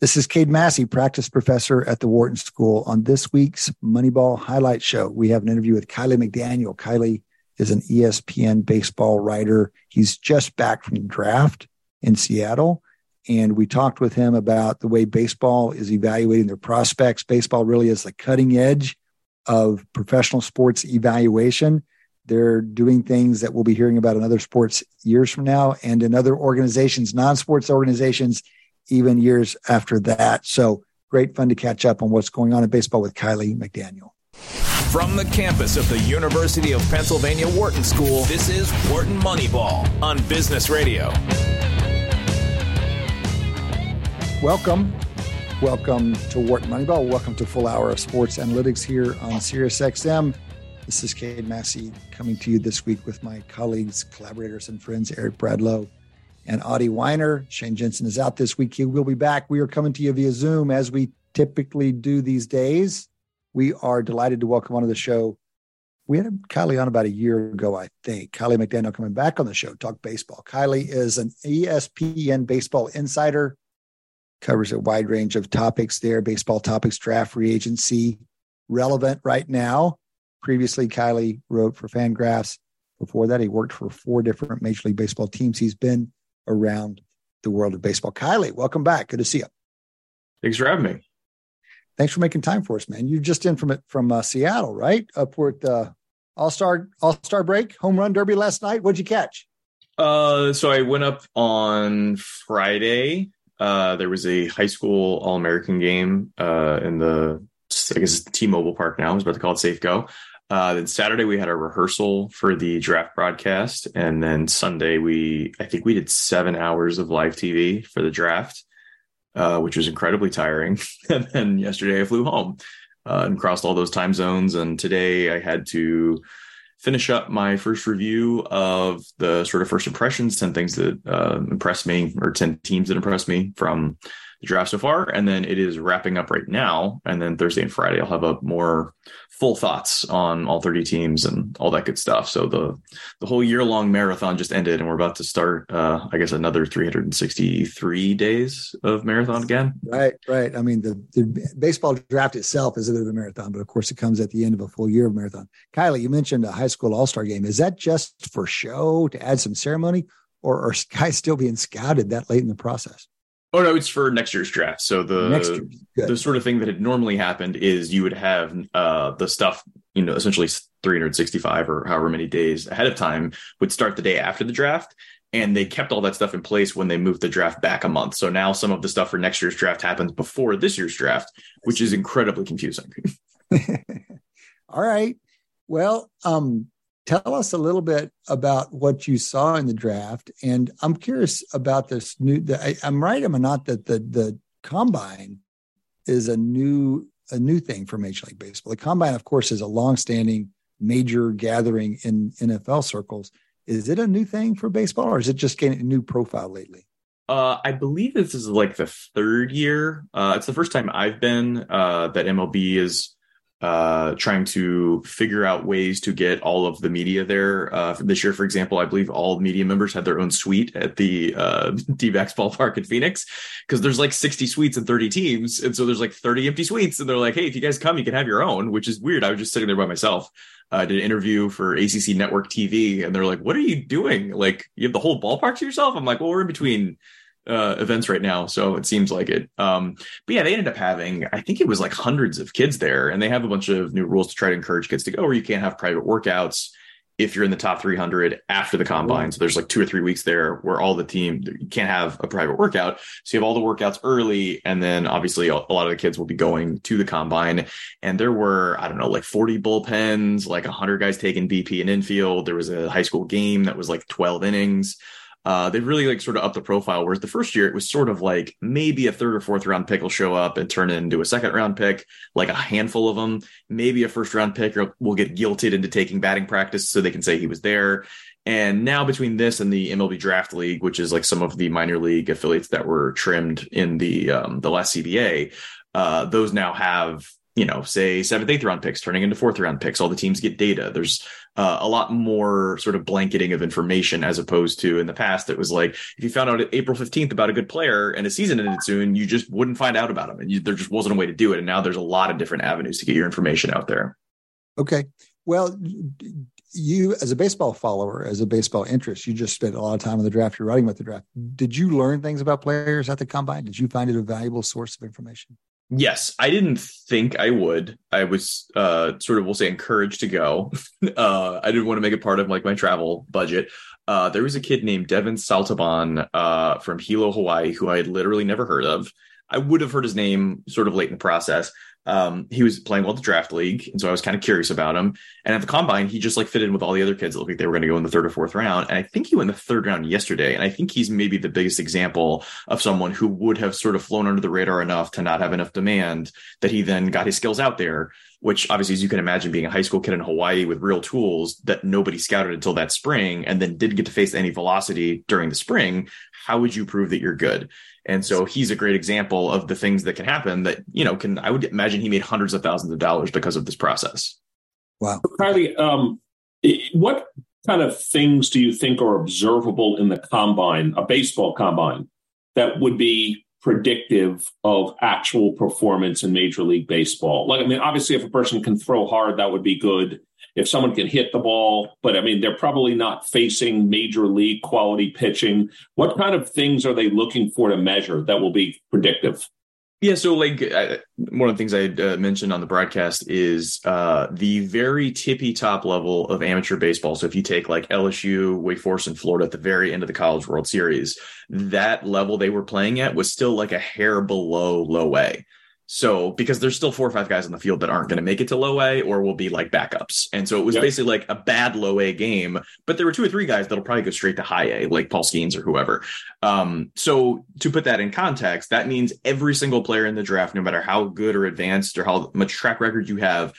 This is Cade Massey, practice professor at the Wharton School. On this week's Moneyball Highlight Show, we have an interview with Kiley McDaniel. Kiley is an ESPN baseball writer. He's just back from the draft in Seattle. And we talked with him about the way baseball is evaluating their prospects. Baseball really is the cutting edge of professional sports evaluation. They're doing things that we'll be hearing about in other sports years from now and in other organizations, non sports organizations even years after that. So great fun to catch up on what's going on in baseball with Kiley McDaniel. From the campus of the University of Pennsylvania Wharton School, this is Wharton Moneyball on Business Radio. Welcome. Welcome to Wharton Moneyball. Welcome to Full Hour of Sports Analytics here on SiriusXM. This is Cade Massey coming to you this week with my colleagues, collaborators, and friends, Eric Bradlow and Adi Wyner. Shane Jensen is out this week. He will be back. We are coming to you via Zoom as we typically do these days. We are delighted to welcome onto the show. We had Kiley on about a year ago, I think. Kiley McDaniel coming back on the show, talk baseball. Kiley is an ESPN baseball insider, covers a wide range of topics there, baseball topics, draft, free agency, relevant right now. Previously, Kiley wrote for Fangraphs. Before that, he worked for four different Major League Baseball teams. He's been around the world of baseball. Kiley, welcome back. Good to see you. Thanks for having me. Thanks for making time for us, man. You're just in from from uh, Seattle, right? Up at the All Star All Star break, home run derby last night. What'd you catch? Uh, so I went up on Friday. Uh, there was a high school All American game uh, in the I guess T-Mobile Park now. I was about to call it Safeco. Uh, then Saturday we had a rehearsal for the draft broadcast, and then Sunday we I think we did seven hours of live TV for the draft, uh, which was incredibly tiring. and then yesterday I flew home uh, and crossed all those time zones, and today I had to finish up my first review of the sort of first impressions, ten things that uh, impressed me, or ten teams that impressed me from the draft so far, and then it is wrapping up right now. And then Thursday and Friday, I'll have a more full thoughts on all 30 teams and all that good stuff. So the the whole year long marathon just ended, and we're about to start, uh, I guess, another 363 days of marathon again. Right, right. I mean, the, the baseball draft itself is a bit of a marathon, but of course, it comes at the end of a full year of marathon. Kiley, you mentioned a high school all star game. Is that just for show to add some ceremony, or are guys still being scouted that late in the process? Oh no, it's for next year's draft. So the the sort of thing that had normally happened is you would have uh, the stuff, you know, essentially 365 or however many days ahead of time would start the day after the draft. And they kept all that stuff in place when they moved the draft back a month. So now some of the stuff for next year's draft happens before this year's draft, which is incredibly confusing. all right. Well, um, tell us a little bit about what you saw in the draft and i'm curious about this new the, I, am right am i not that the the combine is a new a new thing for major league baseball. The combine of course is a long-standing major gathering in nfl circles. Is it a new thing for baseball or is it just getting a new profile lately? Uh, I believe this is like the third year. Uh, it's the first time I've been uh, that MLB is uh, trying to figure out ways to get all of the media there. Uh, this year, for example, I believe all media members had their own suite at the uh, D-backs ballpark in Phoenix because there's like 60 suites and 30 teams. And so there's like 30 empty suites. And they're like, hey, if you guys come, you can have your own, which is weird. I was just sitting there by myself. I did an interview for ACC Network TV, and they're like, "What are you doing? Like, you have the whole ballpark to yourself?" I'm like, "Well, we're in between uh, events right now, so it seems like it. Um, but yeah, they ended up having, I think it was like hundreds of kids there, and they have a bunch of new rules to try to encourage kids to go, where you can't have private workouts if you're in the top 300 after the combine. So there's like two or three weeks there where all the team you can't have a private workout. So you have all the workouts early, and then obviously a lot of the kids will be going to the combine. And there were I don't know like 40 bullpens, like 100 guys taking BP and infield. There was a high school game that was like 12 innings uh, they really like sort of up the profile. Whereas the first year, it was sort of like maybe a third or fourth round pick will show up and turn into a second round pick, like a handful of them. Maybe a first round pick will get guilted into taking batting practice so they can say he was there. And now between this and the MLB Draft League, which is like some of the minor league affiliates that were trimmed in the um, the last CBA, uh, those now have you know, say seventh, eighth round picks turning into fourth round picks. All the teams get data. There's uh, a lot more sort of blanketing of information as opposed to in the past. It was like if you found out April 15th about a good player and a season ended soon, you just wouldn't find out about them. And you, there just wasn't a way to do it. And now there's a lot of different avenues to get your information out there. Okay. Well, you as a baseball follower, as a baseball interest, you just spent a lot of time on the draft. You're writing about the draft. Did you learn things about players at the combine? Did you find it a valuable source of information? Yes, I didn't think I would. I was uh, sort of, we'll say, encouraged to go. uh, I didn't want to make it part of like my travel budget. Uh, there was a kid named Devin Saltiban uh, from Hilo, Hawaii, who I had literally never heard of. I would have heard his name sort of late in the process, um, he was playing well at the draft league, and so I was kind of curious about him. And at the combine, he just like fit in with all the other kids that looked like they were going to go in the third or fourth round. And I think he went the third round yesterday. And I think he's maybe the biggest example of someone who would have sort of flown under the radar enough to not have enough demand that he then got his skills out there. Which obviously, as you can imagine, being a high school kid in Hawaii with real tools that nobody scouted until that spring, and then didn't get to face any velocity during the spring. How would you prove that you're good? And so he's a great example of the things that can happen that, you know, can, I would imagine he made hundreds of thousands of dollars because of this process. Wow. Kiley, um, what kind of things do you think are observable in the combine, a baseball combine, that would be predictive of actual performance in Major League Baseball? Like, I mean, obviously, if a person can throw hard, that would be good if someone can hit the ball, but I mean, they're probably not facing major league quality pitching. What kind of things are they looking for to measure that will be predictive? Yeah, so like uh, one of the things I uh, mentioned on the broadcast is uh, the very tippy top level of amateur baseball. So if you take like LSU, Wake Forest, and Florida at the very end of the College World Series, that level they were playing at was still like a hair below low A. So because there's still four or five guys on the field that aren't going to make it to low A or will be like backups. And so it was yep. basically like a bad low A game, but there were two or three guys that'll probably go straight to high A, like Paul Skenes or whoever. Um, so to put that in context, that means every single player in the draft, no matter how good or advanced or how much track record you have,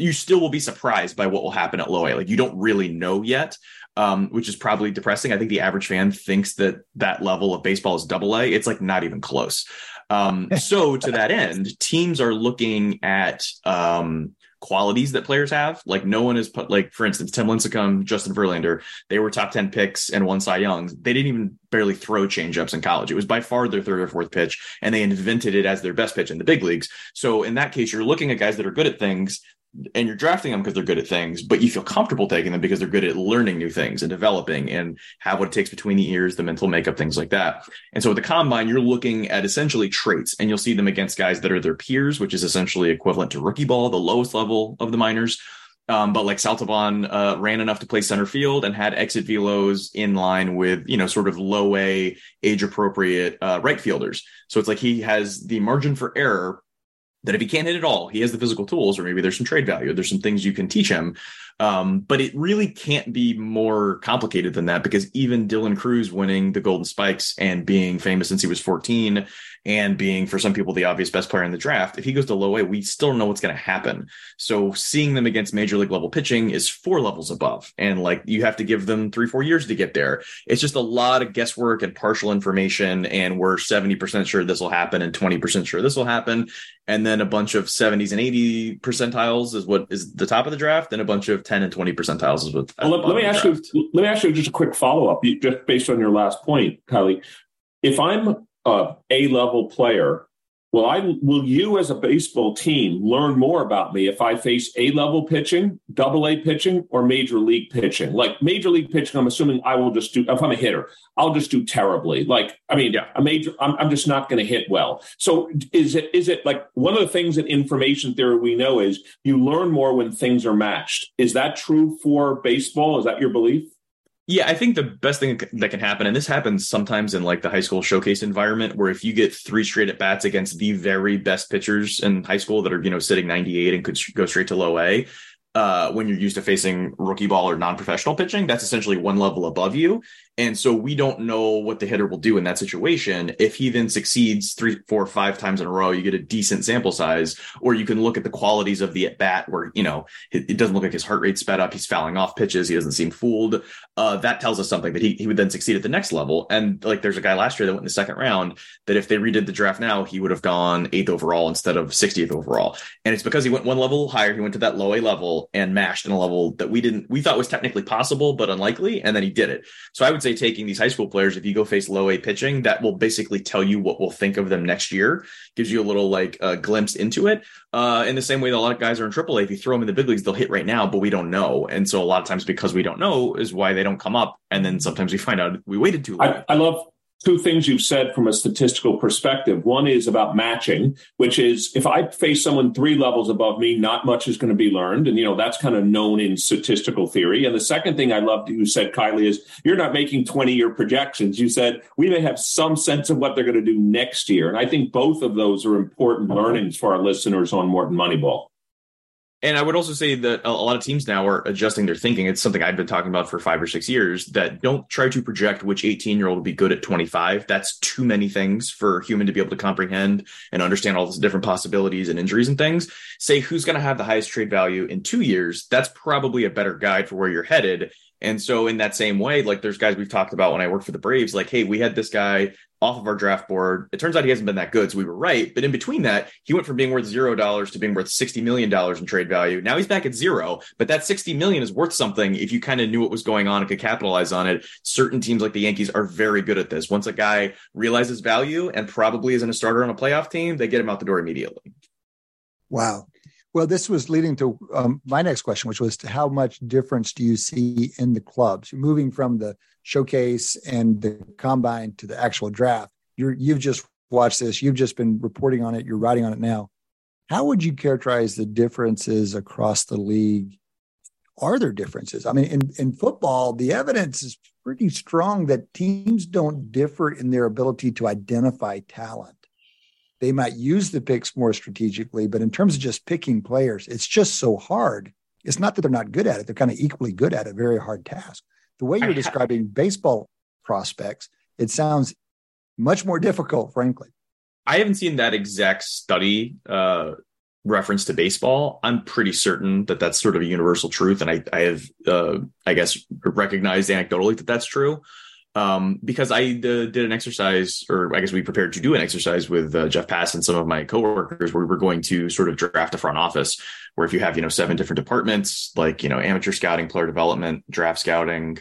you still will be surprised by what will happen at low A. Like you don't really know yet. Um, which is probably depressing. I think the average fan thinks that that level of baseball is double A. It's like not even close. Um, so to that end, teams are looking at um, qualities that players have. Like no one is put like, for instance, Tim Lincecum, Justin Verlander, they were top 10 picks and won Cy Youngs. They didn't even barely throw changeups in college. It was by far their third or fourth pitch, and they invented it as their best pitch in the big leagues. So in that case, you're looking at guys that are good at things and you're drafting them because they're good at things, but you feel comfortable taking them because they're good at learning new things and developing and have what it takes between the ears, the mental makeup, things like that. And so with the combine, you're looking at essentially traits and you'll see them against guys that are their peers, which is essentially equivalent to rookie ball, the lowest level of the minors. Um, but like Saltiban uh, ran enough to play center field and had exit velos in line with, you know, sort of low A age appropriate uh, right fielders. So it's like he has the margin for error that if he can't hit it all, he has the physical tools, or maybe there's some trade value. There's some things you can teach him. Um, but it really can't be more complicated than that because even Dylan Crews winning the Golden Spikes and being famous since he was 14 and being for some people the obvious best player in the draft, if he goes to low A, we still know what's going to happen. So seeing them against major league level pitching is four levels above. And like you have to give them three, four years to get there. It's just a lot of guesswork and partial information. And we're 70% sure this will happen and 20% sure this will happen. And then a bunch of 70s and 80 percentiles is what is the top of the draft, and a bunch of 10 and 20 percentiles is what. Well, let, let me ask draft. you. Let me ask you just a quick follow up, just based on your last point, Kiley. If I'm a A level player, well, I will you as a baseball team learn more about me if I face A level pitching, double A pitching, or major league pitching. Like major league pitching, I'm assuming I will just do if I'm a hitter, I'll just do terribly. Like, I mean, yeah, a major I'm, I'm just not going to hit well. So is it is it like one of the things in information theory we know is you learn more when things are matched. Is that true for baseball? Is that your belief? Yeah, I think the best thing that can happen, and this happens sometimes in like the high school showcase environment, where if you get three straight at bats against the very best pitchers in high school that are, you know, sitting 98 and could go straight to low A, uh, when you're used to facing rookie ball or non-professional pitching. That's essentially one level above you. And so we don't know what the hitter will do in that situation. If he then succeeds three, four, five times in a row, you get a decent sample size, or you can look at the qualities of the at bat where, you know, it, it, doesn't look like his heart rate sped up. He's fouling off pitches. He doesn't seem fooled. Uh, that tells us something that he, he would then succeed at the next level. And like there's a guy last year that went in the second round that if they redid the draft now, he would have gone eighth overall instead of 60th overall. And it's because he went one level higher. He went to that low A level and mashed in a level that we didn't, we thought was technically possible, but unlikely. And then he did it. So I would say taking these high school players, if you go face low A pitching, that will basically tell you what we'll think of them next year. Gives you a little like a glimpse into it. Uh, in the same way that a lot of guys are in AAA, if you throw them in the big leagues, they'll hit right now, but we don't know. And so a lot of times because we don't know is why they don't come up. And then sometimes we find out we waited too long. I, I love two things you've said from a statistical perspective. One is about matching, which is if I face someone three levels above me, not much is going to be learned. And, you know, that's kind of known in statistical theory. And the second thing I loved you said, Kiley, is you're not making 20 year projections. You said we may have some sense of what they're going to do next year. And I think both of those are important learnings for our listeners on Wharton Moneyball. And I would also say that a lot of teams now are adjusting their thinking. It's something I've been talking about for five or six years that don't try to project which 18 year old will be good at 25. That's too many things for a human to be able to comprehend and understand all those different possibilities and injuries and things. Say who's going to have the highest trade value in two years. That's probably a better guide for where you're headed. And so in that same way, like there's guys we've talked about when I worked for the Braves, like, hey, we had this guy off of our draft board. It turns out he hasn't been that good, so we were right. But in between that, he went from being worth zero dollars to being worth sixty million dollars in trade value. Now he's back at zero, but that sixty million is worth something if you kind of knew what was going on and could capitalize on it. Certain teams like the Yankees are very good at this. Once a guy realizes value and probably isn't a starter on a playoff team, they get him out the door immediately. Wow. Well, this was leading to um, my next question, which was to how much difference do you see in the clubs? You're moving from the showcase and the combine to the actual draft. You're, you've just watched this. You've just been reporting on it. You're writing on it now. How would you characterize the differences across the league? Are there differences? I mean, in, in football, the evidence is pretty strong that teams don't differ in their ability to identify talent they might use the picks more strategically, but in terms of just picking players, it's just so hard. It's not that they're not good at it, they're kind of equally good at a very hard task. The way you're describing baseball prospects, it sounds much more difficult, frankly. I haven't seen that exact study uh, reference to baseball. I'm pretty certain that that's sort of a universal truth, and I, I have, uh, I guess, recognized anecdotally that that's true um, because I uh, did an exercise, or I guess we prepared to do an exercise with uh, Jeff Passan and some of my coworkers, where we were going to sort of draft a front office, where if you have you know seven different departments, like you know amateur scouting, player development, draft scouting,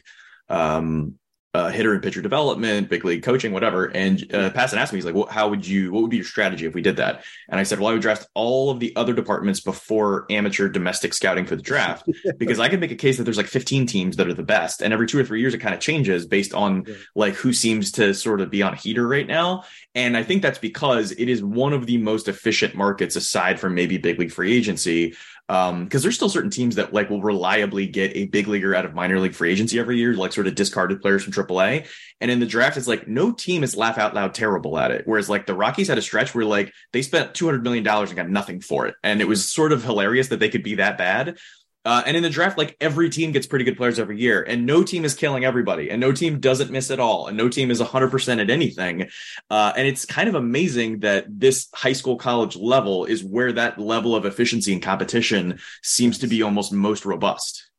um, uh, hitter and pitcher development, big league coaching, whatever. And uh, Passan asked me, he's like, well, how would you, what would be your strategy if we did that? And I said, well, I would draft all of the other departments before amateur domestic scouting for the draft, because I could make a case that there's like 15 teams that are the best. And every two or three years, it kind of changes based on yeah. like who seems to sort of be on heater right now. And I think that's because it is one of the most efficient markets aside from maybe big league free agency um because there's still certain teams that like will reliably get a big leaguer out of minor league free agency every year like sort of discarded players from AAA and in the draft it's like no team is laugh out loud terrible at it. Whereas like the Rockies had a stretch where like they spent 200 million dollars and got nothing for it. And it was sort of hilarious that they could be that bad uh, and in the draft, like every team gets pretty good players every year, and no team is killing everybody, and no team doesn't miss at all, and no team is 100% at anything. Uh, and it's kind of amazing that this high school college level is where that level of efficiency and competition seems to be almost most robust.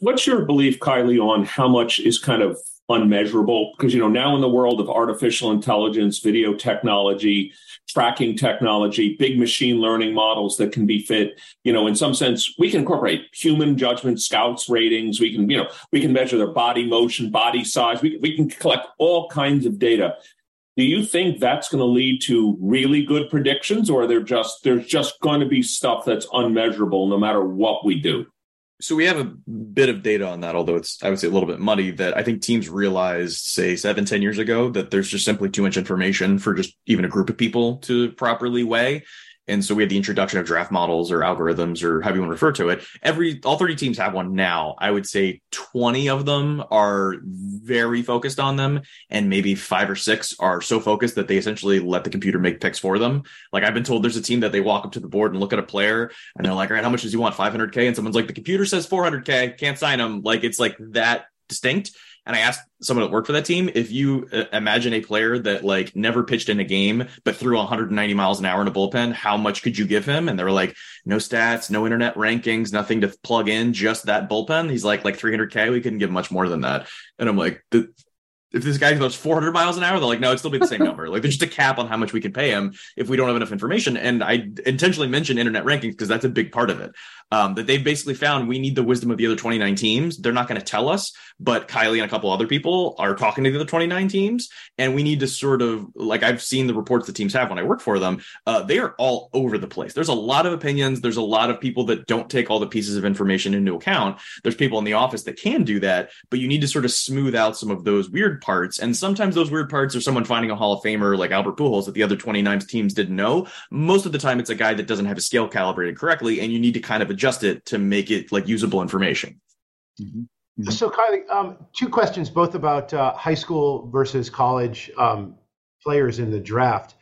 What's your belief, Kiley, on how much is kind of unmeasurable? Because, you know, now in the world of artificial intelligence, video technology, tracking technology, big machine learning models that can be fit. You know, in some sense, we can incorporate human judgment, scouts ratings. We can, you know, we can measure their body motion, body size. We, we can collect all kinds of data. Do you think that's going to lead to really good predictions, or they're just there's just going to be stuff that's unmeasurable no matter what we do? So we have a bit of data on that, although it's I would say a little bit muddy. That I think teams realized, say seven, ten years ago, that there's just simply too much information for just even a group of people to properly weigh. And so we had the introduction of draft models or algorithms or however you want to refer to it. Every all 30 teams have one now. I would say 20 of them are very focused on them, and maybe five or six are so focused that they essentially let the computer make picks for them. Like I've been told there's a team that they walk up to the board and look at a player and they're like, all right, how much does he want? 500K? And someone's like, the computer says 400K, can't sign him. Like it's like that distinct. And I asked someone that worked for that team if you uh, imagine a player that like never pitched in a game but threw 190 miles an hour in a bullpen, how much could you give him? And they were like, no stats, no internet rankings, nothing to plug in, just that bullpen. He's like, like 300k. We couldn't give much more than that. And I'm like, if this guy goes 400 miles an hour, they're like, no, it'd still be the same number. Like, there's just a cap on how much we can pay him if we don't have enough information. And I intentionally mention internet rankings because that's a big part of it um, that they've basically found we need the wisdom of the other 29 teams. They're not going to tell us, but Kiley and a couple other people are talking to the other 29 teams. And we need to sort of, like I've seen the reports the teams have when I work for them, uh, they are all over the place. There's a lot of opinions. There's a lot of people that don't take all the pieces of information into account. There's people in the office that can do that, but you need to sort of smooth out some of those weird parts. And sometimes those weird parts are someone finding a Hall of Famer like Albert Pujols that the other 29 teams didn't know. Most of the time, it's a guy that doesn't have his scale calibrated correctly, and you need to kind of adjust it to make it like usable information. Mm-hmm. Mm-hmm. So, Kiley, um, two questions, both about uh, high school versus college um, players in the draft.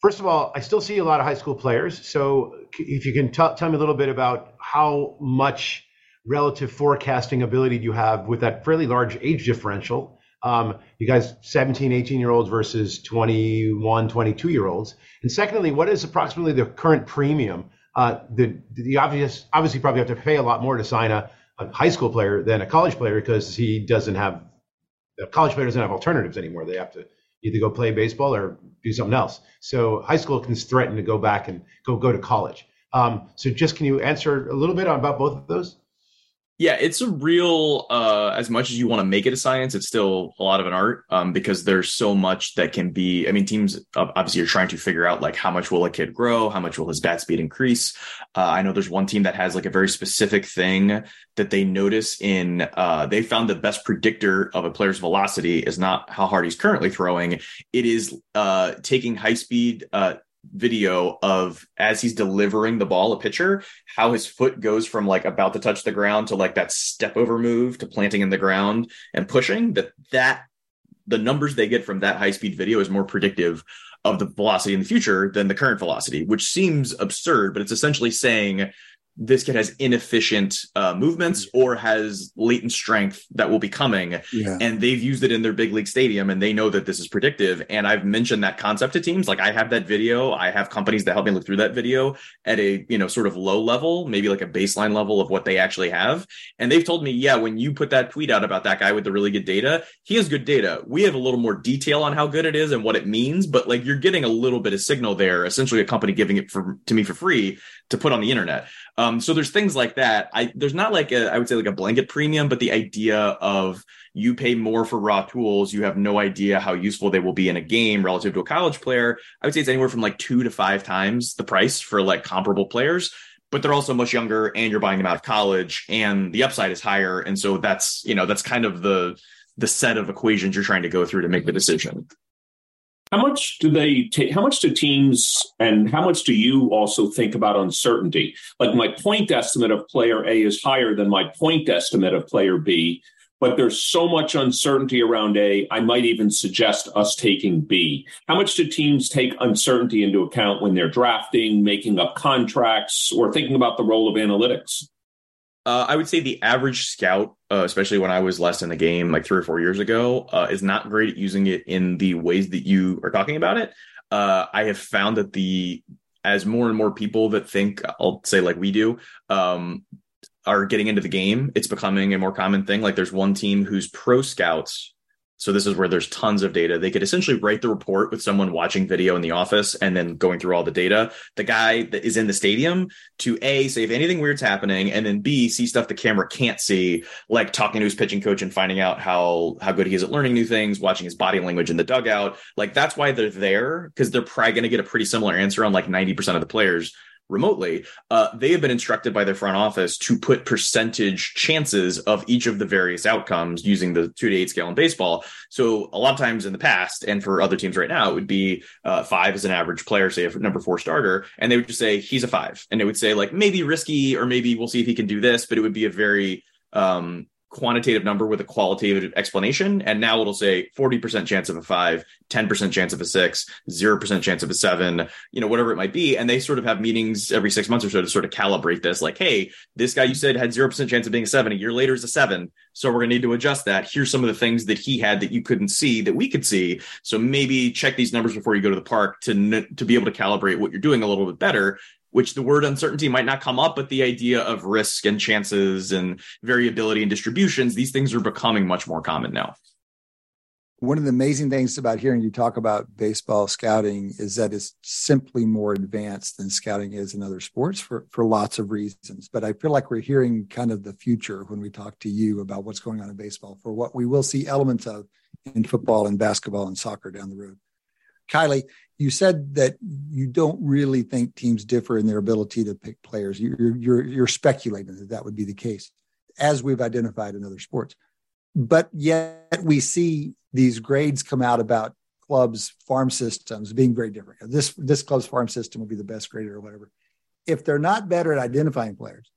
First of all, I still see a lot of high school players. So, if you can t- tell me a little bit about how much relative forecasting ability do you have with that fairly large age differential. Um, you guys, 17, 18 year olds versus 21, 22 year olds. And secondly, what is approximately the current premium uh, the the obvious obviously probably have to pay a lot more to sign a, a high school player than a college player because he doesn't have the college player doesn't have alternatives anymore. They have to either go play baseball or do something else. So high school can threaten to go back and go go to college. Um, so just can you answer a little bit about both of those? Yeah, it's a real. Uh, as much as you want to make it a science, it's still a lot of an art um, because there's so much that can be. I mean, teams obviously are trying to figure out like how much will a kid grow, how much will his bat speed increase. Uh, I know there's one team that has like a very specific thing that they notice in. Uh, they found the best predictor of a player's velocity is not how hard he's currently throwing. It is uh, taking high speed uh, video of as he's delivering the ball a pitcher how his foot goes from like about to touch the ground to like that step over move to planting in the ground and pushing that that the numbers they get from that high speed video is more predictive of the velocity in the future than the current velocity which seems absurd but it's essentially saying this kid has inefficient uh, movements or has latent strength that will be coming. Yeah. And they've used it in their big league stadium and they know that this is predictive. And I've mentioned that concept to teams. Like I have that video. I have companies that help me look through that video at a, you know, sort of low level, maybe like a baseline level of what they actually have. And they've told me, yeah, when you put that tweet out about that guy with the really good data, he has good data. We have a little more detail on how good it is and what it means, but like you're getting a little bit of signal there, essentially a company giving it for to me for free to put on the internet. Um, so there's things like that. I there's not like a I would say like a blanket premium, but the idea of you pay more for raw tools, you have no idea how useful they will be in a game relative to a college player. I would say it's anywhere from like two to five times the price for like comparable players. But they're also much younger, and you're buying them out of college, and the upside is higher. And so that's you know that's kind of the the set of equations you're trying to go through to make the decision. How much do they take? How much do teams and how much do you also think about uncertainty? Like my point estimate of player A is higher than my point estimate of player B, but there's so much uncertainty around A, I might even suggest us taking B. How much do teams take uncertainty into account when they're drafting, making up contracts, or thinking about the role of analytics? Uh, I would say the average scout, uh, especially when I was less in the game, like three or four years ago, uh, is not great at using it in the ways that you are talking about it. Uh, I have found that the as more and more people that think, I'll say like we do, um, are getting into the game, it's becoming a more common thing. Like there's one team whose pro scouts so this is where there's tons of data. They could essentially write the report with someone watching video in the office and then going through all the data. The guy that is in the stadium to A, say if anything weird's happening, and then B, see stuff the camera can't see, like talking to his pitching coach and finding out how how good he is at learning new things, watching his body language in the dugout. Like that's why they're there, because they're probably gonna get a pretty similar answer on like 90% of the players remotely, uh, they have been instructed by their front office to put percentage chances of each of the various outcomes using the two to eight scale in baseball. So a lot of times in the past, and for other teams right now, it would be uh, five as an average player, say a number four starter, and they would just say he's a five, and it would say like maybe risky or maybe we'll see if he can do this, but it would be a very um, quantitative number with a qualitative explanation. And now it'll say 40% chance of a five, 10% chance of a six, 0% chance of a seven, you know, whatever it might be. And they sort of have meetings every six months or so to sort of calibrate this like, hey, this guy you said had 0% chance of being a seven. A year later is a seven. So we're going to need to adjust that. Here's some of the things that he had that you couldn't see that we could see. So maybe check these numbers before you go to the park to, to be able to calibrate what you're doing a little bit better which the word uncertainty might not come up, but the idea of risk and chances and variability and distributions, these things are becoming much more common now. One of the amazing things about hearing you talk about baseball scouting is that it's simply more advanced than scouting is in other sports for, for lots of reasons. But I feel like we're hearing kind of the future when we talk to you about what's going on in baseball for what we will see elements of in football and basketball and soccer down the road. Kiley, you said that you don't really think teams differ in their ability to pick players. You're, you're, you're speculating that that would be the case, as we've identified in other sports. But yet we see these grades come out about clubs' farm systems being very different. This this club's farm system will be the best graded or whatever. If they're not better at identifying players,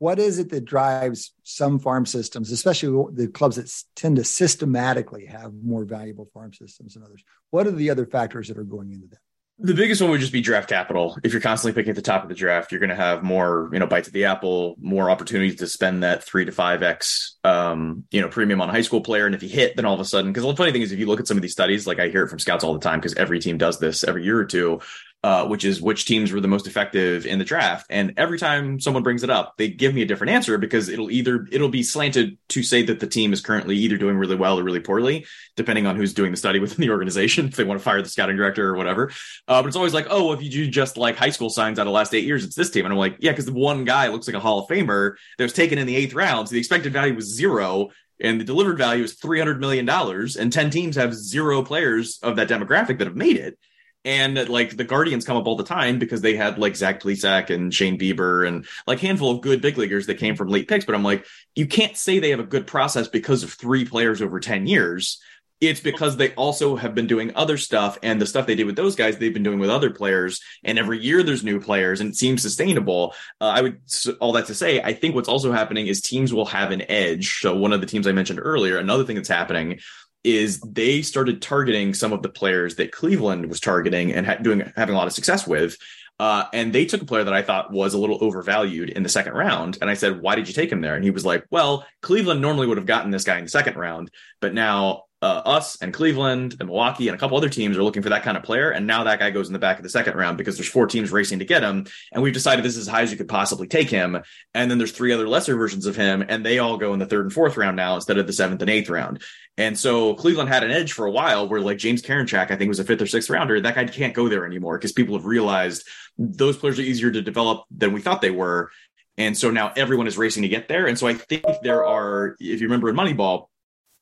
what is it that drives some farm systems, especially the clubs that tend to systematically have more valuable farm systems than others? What are the other factors that are going into that? The biggest one would just be draft capital. If you're constantly picking at the top of the draft, you're going to have more, you know, bites at the apple, more opportunities to spend that three to five x, um, you know, premium on a high school player. And if you hit, then all of a sudden, because the funny thing is, if you look at some of these studies, like I hear it from scouts all the time, because every team does this every year or two uh, which is which teams were the most effective in the draft. And every time someone brings it up, they give me a different answer because it'll either it'll be slanted to say that the team is currently either doing really well or really poorly, depending on who's doing the study within the organization. If they want to fire the scouting director or whatever, uh, but it's always like, oh, if you do just like high school signs out of the last eight years, it's this team. And I'm like, yeah, because the one guy looks like a Hall of Famer that was taken in the eighth round, so the expected value was zero and the delivered value is $300 million and 10 teams have zero players of that demographic that have made it and like the Guardians come up all the time because they had like Zach Plesac and Shane Bieber and like handful of good big leaguers that came from late picks. But I'm like, you can't say they have a good process because of three players over 10 years. It's because they also have been doing other stuff and the stuff they did with those guys, they've been doing with other players. And every year there's new players and it seems sustainable. Uh, I would, all that to say, I think what's also happening is teams will have an edge. So one of the teams I mentioned earlier, another thing that's happening is they started targeting some of the players that Cleveland was targeting and ha- doing having a lot of success with. Uh, and they took a player that I thought was a little overvalued in the second round. And I said, why did you take him there? And he was like, well, Cleveland normally would have gotten this guy in the second round, but now uh, us and Cleveland and Milwaukee and a couple other teams are looking for that kind of player. And now that guy goes in the back of the second round because there's four teams racing to get him. And we've decided this is as high as you could possibly take him. And then there's three other lesser versions of him, and they all go in the third and fourth round now instead of the seventh and eighth round. And so Cleveland had an edge for a while where like James Karinchak, I think was a fifth or sixth rounder. That guy can't go there anymore because people have realized those players are easier to develop than we thought they were. And so now everyone is racing to get there. And so I think there are, if you remember in Moneyball,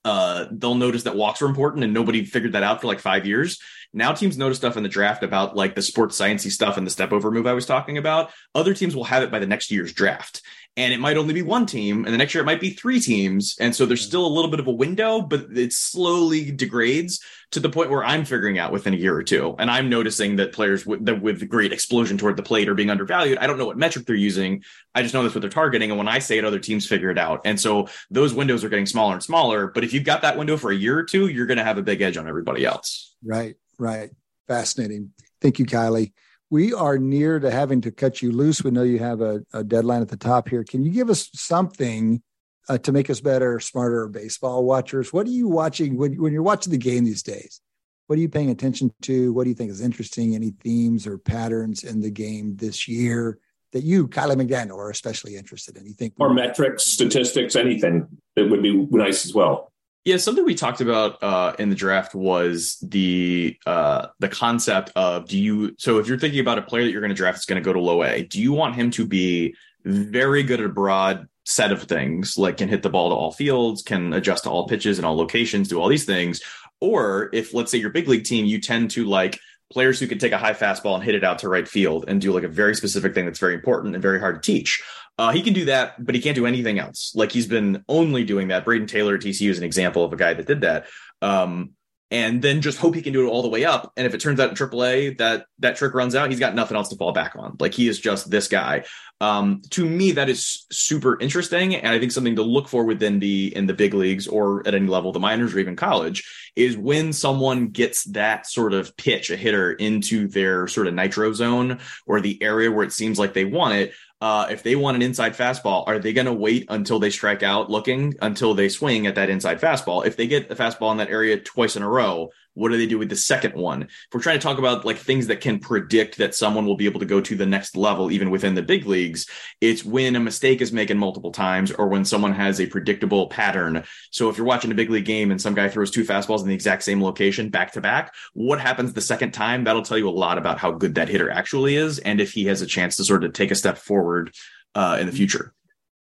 uh, they'll notice that walks are important and nobody figured that out for like five years. Now teams notice stuff in the draft about like the sports sciencey stuff and the step over move I was talking about. Other teams will have it by the next year's draft and it might only be one team and the next year it might be three teams and so there's mm-hmm. still a little bit of a window but it slowly degrades to the point where i'm figuring out within a year or two and i'm noticing that players with, that with great explosion toward the plate are being undervalued. I don't know what metric they're using. I just know that's what they're targeting and when i say it other teams figure it out. And so those windows are getting smaller and smaller but if you've got that window for a year or two you're going to have a big edge on everybody else. Right right. Fascinating. Thank you kiley we are near to having to cut you loose. We know you have a, a deadline at the top here. Can you give us something uh, to make us better, smarter baseball watchers? What are you watching when, when you're watching the game these days? What are you paying attention to? What do you think is interesting? Any themes or patterns in the game this year that you, Kiley McDaniel, are especially interested in? You think, or metrics, statistics, anything that would be nice as well. Yeah, something we talked about uh, in the draft was the uh, the concept of do you so if you're thinking about a player that you're going to draft that's going to go to low A, do you want him to be very good at a broad set of things, like can hit the ball to all fields, can adjust to all pitches and all locations, do all these things, or if let's say your big league team, you tend to like players who can take a high fastball and hit it out to right field and do like a very specific thing that's very important and very hard to teach. Uh, he can do that, but he can't do anything else. Like he's been only doing that. Brayden Taylor at TCU is an example of a guy that did that. Um, and then just hope he can do it all the way up. And if it turns out in AAA that that trick runs out, he's got nothing else to fall back on. Like he is just this guy. Um, to me, that is super interesting, and I think something to look for within the in the big leagues or at any level, the minors or even college, is when someone gets that sort of pitch, a hitter into their sort of nitro zone or the area where it seems like they want it uh, if they want an inside fastball, are they going to wait until they strike out looking until they swing at that inside fastball? If they get a fastball in that area twice in a row, what do they do with the second one? If we're trying to talk about like things that can predict that someone will be able to go to the next level, even within the big leagues, it's when a mistake is made multiple times or when someone has a predictable pattern. So if you're watching a big league game and some guy throws two fastballs in the exact same location back to back, what happens the second time? That'll tell you a lot about how good that hitter actually is and if he has a chance to sort of take a step forward uh, in the future.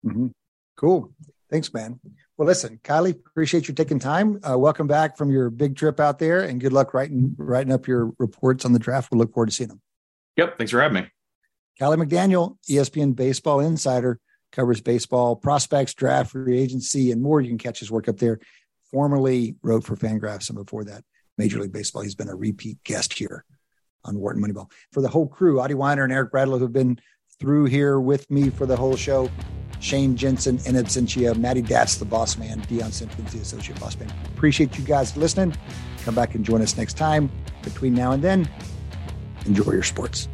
Mm-hmm. Cool. Thanks, man. Well, listen, Kiley, appreciate you taking time. Uh, welcome back from your big trip out there, and good luck writing writing up your reports on the draft. We look forward to seeing them. Yep, thanks for having me. Kiley McDaniel, ESPN Baseball Insider, covers baseball prospects, draft, free agency, and more. You can catch his work up there. Formerly wrote for Fangraphs, and before that, Major League Baseball. He's been a repeat guest here on Wharton Moneyball. For the whole crew, Adi Wyner and Eric Bradlow have been through here with me for the whole show. Shane Jensen, in absentia, Matty Datz, the boss man, Dion Simpkins, the associate boss man. Appreciate you guys listening. Come back and join us next time. Between now and then, enjoy your sports.